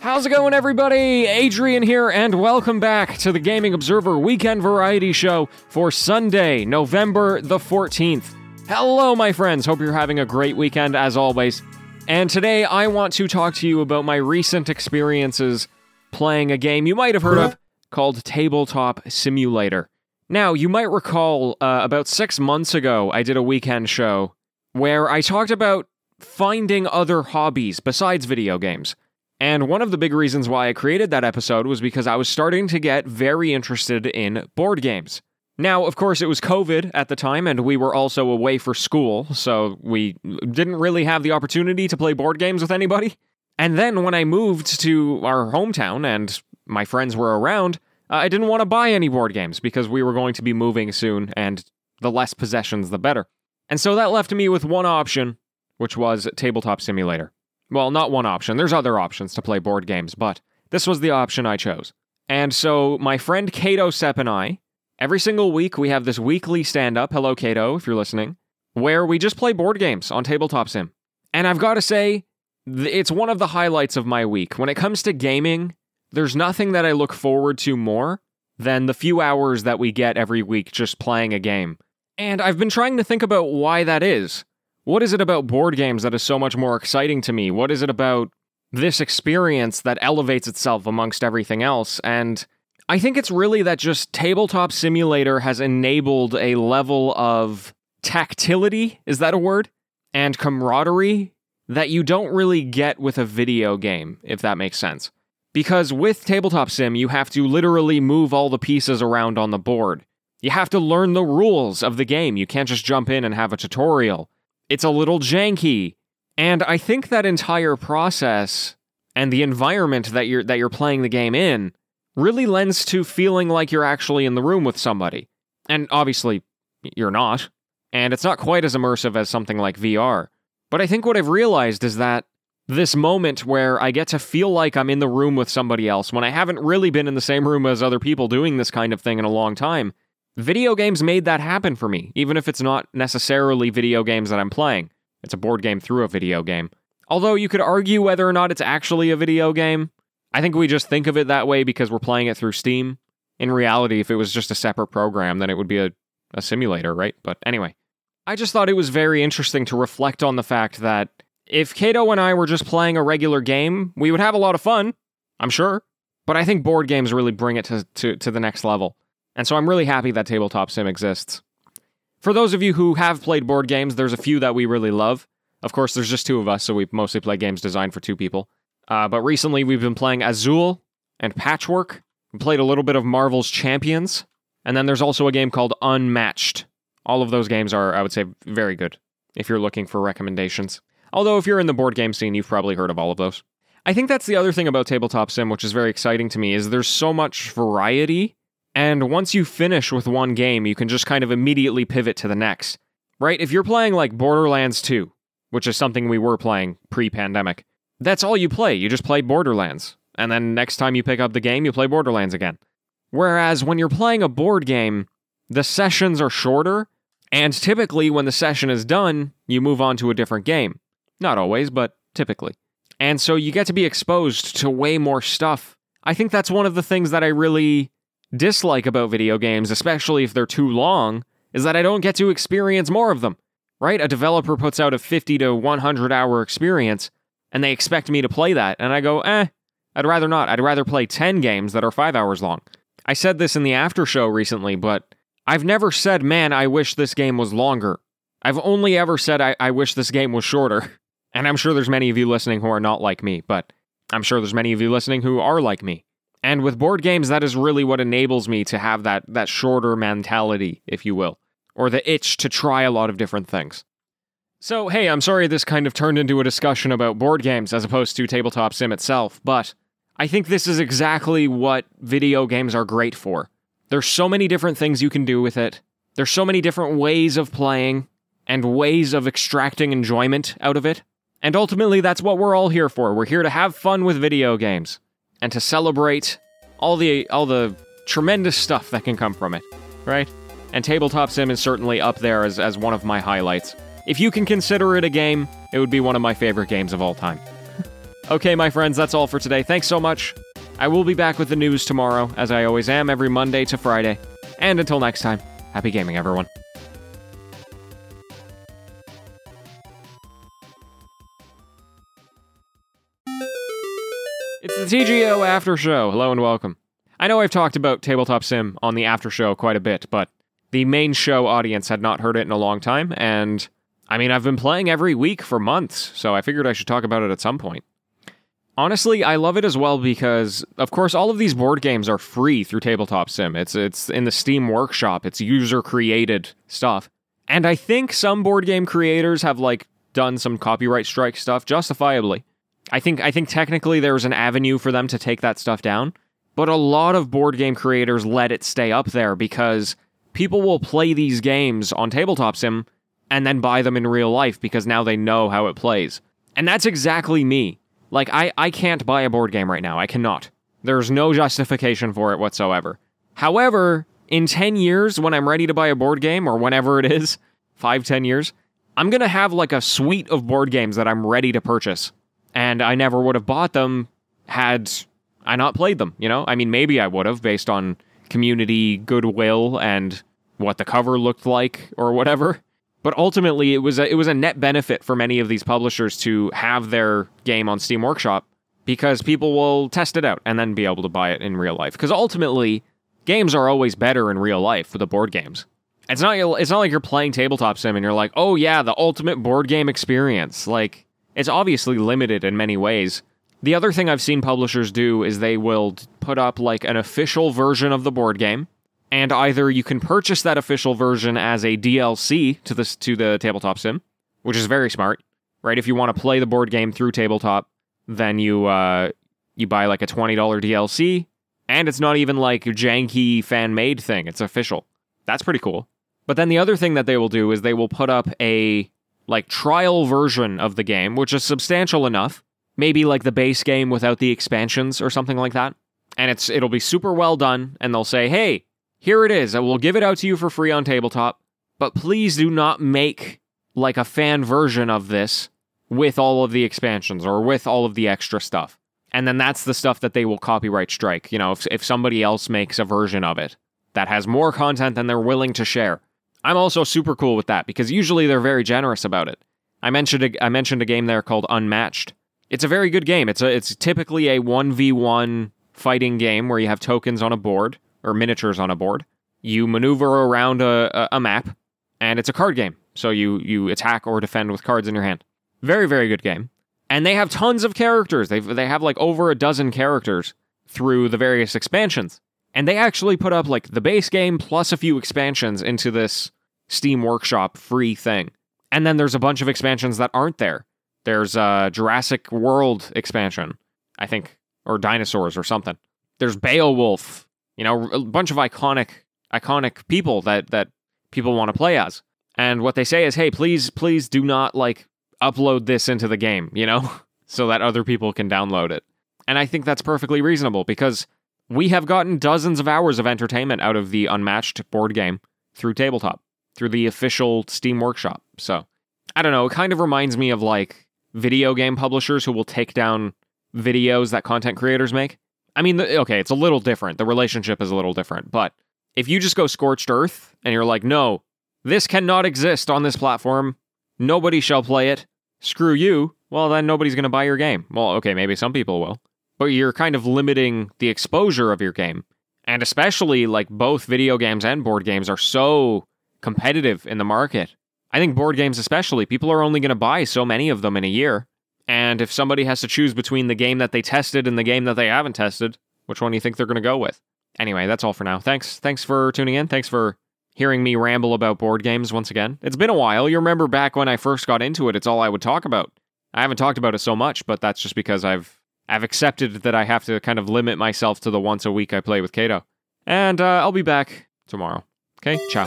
How's it going, everybody? Adrian here, and welcome back to the Gaming Observer Weekend Variety Show for Sunday, November the 14th. Hello, my friends. Hope you're having a great weekend as always. And today I want to talk to you about my recent experiences playing a game you might have heard of called Tabletop Simulator. Now, you might recall uh, about six months ago, I did a weekend show where I talked about finding other hobbies besides video games. And one of the big reasons why I created that episode was because I was starting to get very interested in board games. Now, of course, it was COVID at the time, and we were also away for school, so we didn't really have the opportunity to play board games with anybody. And then when I moved to our hometown and my friends were around, I didn't want to buy any board games because we were going to be moving soon, and the less possessions, the better. And so that left me with one option, which was Tabletop Simulator. Well, not one option. There's other options to play board games, but this was the option I chose. And so my friend Cato Sepp and I, every single week we have this weekly stand up. Hello, Cato, if you're listening, where we just play board games on Tabletop Sim. And I've got to say, it's one of the highlights of my week. When it comes to gaming, there's nothing that I look forward to more than the few hours that we get every week just playing a game. And I've been trying to think about why that is. What is it about board games that is so much more exciting to me? What is it about this experience that elevates itself amongst everything else? And I think it's really that just Tabletop Simulator has enabled a level of tactility, is that a word? And camaraderie that you don't really get with a video game, if that makes sense. Because with Tabletop Sim, you have to literally move all the pieces around on the board. You have to learn the rules of the game. You can't just jump in and have a tutorial it's a little janky. And I think that entire process and the environment that you're that you're playing the game in really lends to feeling like you're actually in the room with somebody. And obviously, you're not. And it's not quite as immersive as something like VR. But I think what I've realized is that this moment where I get to feel like I'm in the room with somebody else when I haven't really been in the same room as other people doing this kind of thing in a long time Video games made that happen for me, even if it's not necessarily video games that I'm playing. It's a board game through a video game. Although you could argue whether or not it's actually a video game. I think we just think of it that way because we're playing it through Steam. In reality, if it was just a separate program, then it would be a, a simulator, right? But anyway, I just thought it was very interesting to reflect on the fact that if Cato and I were just playing a regular game, we would have a lot of fun, I'm sure. But I think board games really bring it to, to, to the next level. And so I'm really happy that Tabletop Sim exists. For those of you who have played board games, there's a few that we really love. Of course, there's just two of us, so we mostly play games designed for two people. Uh, but recently, we've been playing Azul and Patchwork. We played a little bit of Marvel's Champions. And then there's also a game called Unmatched. All of those games are, I would say, very good if you're looking for recommendations. Although, if you're in the board game scene, you've probably heard of all of those. I think that's the other thing about Tabletop Sim, which is very exciting to me, is there's so much variety and once you finish with one game, you can just kind of immediately pivot to the next. Right? If you're playing like Borderlands 2, which is something we were playing pre pandemic, that's all you play. You just play Borderlands. And then next time you pick up the game, you play Borderlands again. Whereas when you're playing a board game, the sessions are shorter, and typically when the session is done, you move on to a different game. Not always, but typically. And so you get to be exposed to way more stuff. I think that's one of the things that I really dislike about video games, especially if they're too long, is that I don't get to experience more of them. Right? A developer puts out a 50 to 100 hour experience and they expect me to play that. And I go, eh, I'd rather not. I'd rather play 10 games that are five hours long. I said this in the after show recently, but I've never said, man, I wish this game was longer. I've only ever said, I, I wish this game was shorter. And I'm sure there's many of you listening who are not like me, but I'm sure there's many of you listening who are like me. And with board games, that is really what enables me to have that, that shorter mentality, if you will, or the itch to try a lot of different things. So, hey, I'm sorry this kind of turned into a discussion about board games as opposed to tabletop sim itself, but I think this is exactly what video games are great for. There's so many different things you can do with it. There's so many different ways of playing and ways of extracting enjoyment out of it. And ultimately, that's what we're all here for. We're here to have fun with video games and to celebrate all the all the tremendous stuff that can come from it, right? And Tabletop Sim is certainly up there as, as one of my highlights. If you can consider it a game, it would be one of my favorite games of all time. Okay, my friends, that's all for today. Thanks so much. I will be back with the news tomorrow, as I always am, every Monday to Friday. And until next time, happy gaming, everyone. TGO After Show. Hello and welcome. I know I've talked about Tabletop Sim on the After Show quite a bit, but the main show audience had not heard it in a long time, and I mean, I've been playing every week for months, so I figured I should talk about it at some point. Honestly, I love it as well because, of course, all of these board games are free through Tabletop Sim. It's it's in the Steam Workshop. It's user created stuff, and I think some board game creators have like done some copyright strike stuff justifiably. I think I think technically there's an avenue for them to take that stuff down, but a lot of board game creators let it stay up there because people will play these games on Tabletop Sim and then buy them in real life because now they know how it plays. And that's exactly me. Like I I can't buy a board game right now. I cannot. There's no justification for it whatsoever. However, in 10 years when I'm ready to buy a board game or whenever it is, 5 10 years, I'm going to have like a suite of board games that I'm ready to purchase and I never would have bought them had I not played them, you know? I mean, maybe I would have based on community goodwill and what the cover looked like or whatever. But ultimately, it was a, it was a net benefit for many of these publishers to have their game on Steam Workshop because people will test it out and then be able to buy it in real life. Because ultimately, games are always better in real life for the board games. It's not it's not like you're playing tabletop sim and you're like, "Oh yeah, the ultimate board game experience." Like it's obviously limited in many ways. The other thing I've seen publishers do is they will put up like an official version of the board game, and either you can purchase that official version as a DLC to this to the tabletop sim, which is very smart, right? If you want to play the board game through tabletop, then you uh, you buy like a twenty dollar DLC, and it's not even like a janky fan made thing; it's official. That's pretty cool. But then the other thing that they will do is they will put up a like trial version of the game, which is substantial enough. Maybe like the base game without the expansions or something like that. And it's it'll be super well done, and they'll say, hey, here it is. I will give it out to you for free on tabletop, but please do not make like a fan version of this with all of the expansions or with all of the extra stuff. And then that's the stuff that they will copyright strike. You know, if, if somebody else makes a version of it that has more content than they're willing to share, I'm also super cool with that because usually they're very generous about it. I mentioned a, I mentioned a game there called Unmatched. It's a very good game. It's a it's typically a 1v1 fighting game where you have tokens on a board or miniatures on a board. You maneuver around a, a, a map and it's a card game. So you you attack or defend with cards in your hand. Very very good game. And they have tons of characters. They they have like over a dozen characters through the various expansions. And they actually put up like the base game plus a few expansions into this Steam Workshop free thing. And then there's a bunch of expansions that aren't there. There's a Jurassic World expansion, I think, or dinosaurs or something. There's Beowulf, you know, a bunch of iconic iconic people that that people want to play as. And what they say is, "Hey, please please do not like upload this into the game, you know, so that other people can download it." And I think that's perfectly reasonable because we have gotten dozens of hours of entertainment out of the Unmatched board game through tabletop, through the official Steam Workshop. So, I don't know, it kind of reminds me of like video game publishers who will take down videos that content creators make. I mean, okay, it's a little different. The relationship is a little different, but if you just go scorched earth and you're like, no, this cannot exist on this platform, nobody shall play it, screw you, well, then nobody's going to buy your game. Well, okay, maybe some people will but you're kind of limiting the exposure of your game. And especially like both video games and board games are so competitive in the market. I think board games, especially, people are only going to buy so many of them in a year. And if somebody has to choose between the game that they tested and the game that they haven't tested, which one do you think they're going to go with? Anyway, that's all for now. Thanks. Thanks for tuning in. Thanks for hearing me ramble about board games once again. It's been a while. You remember back when I first got into it, it's all I would talk about. I haven't talked about it so much, but that's just because I've I've accepted that I have to kind of limit myself to the once a week I play with Cato. And uh, I'll be back tomorrow. Okay, ciao.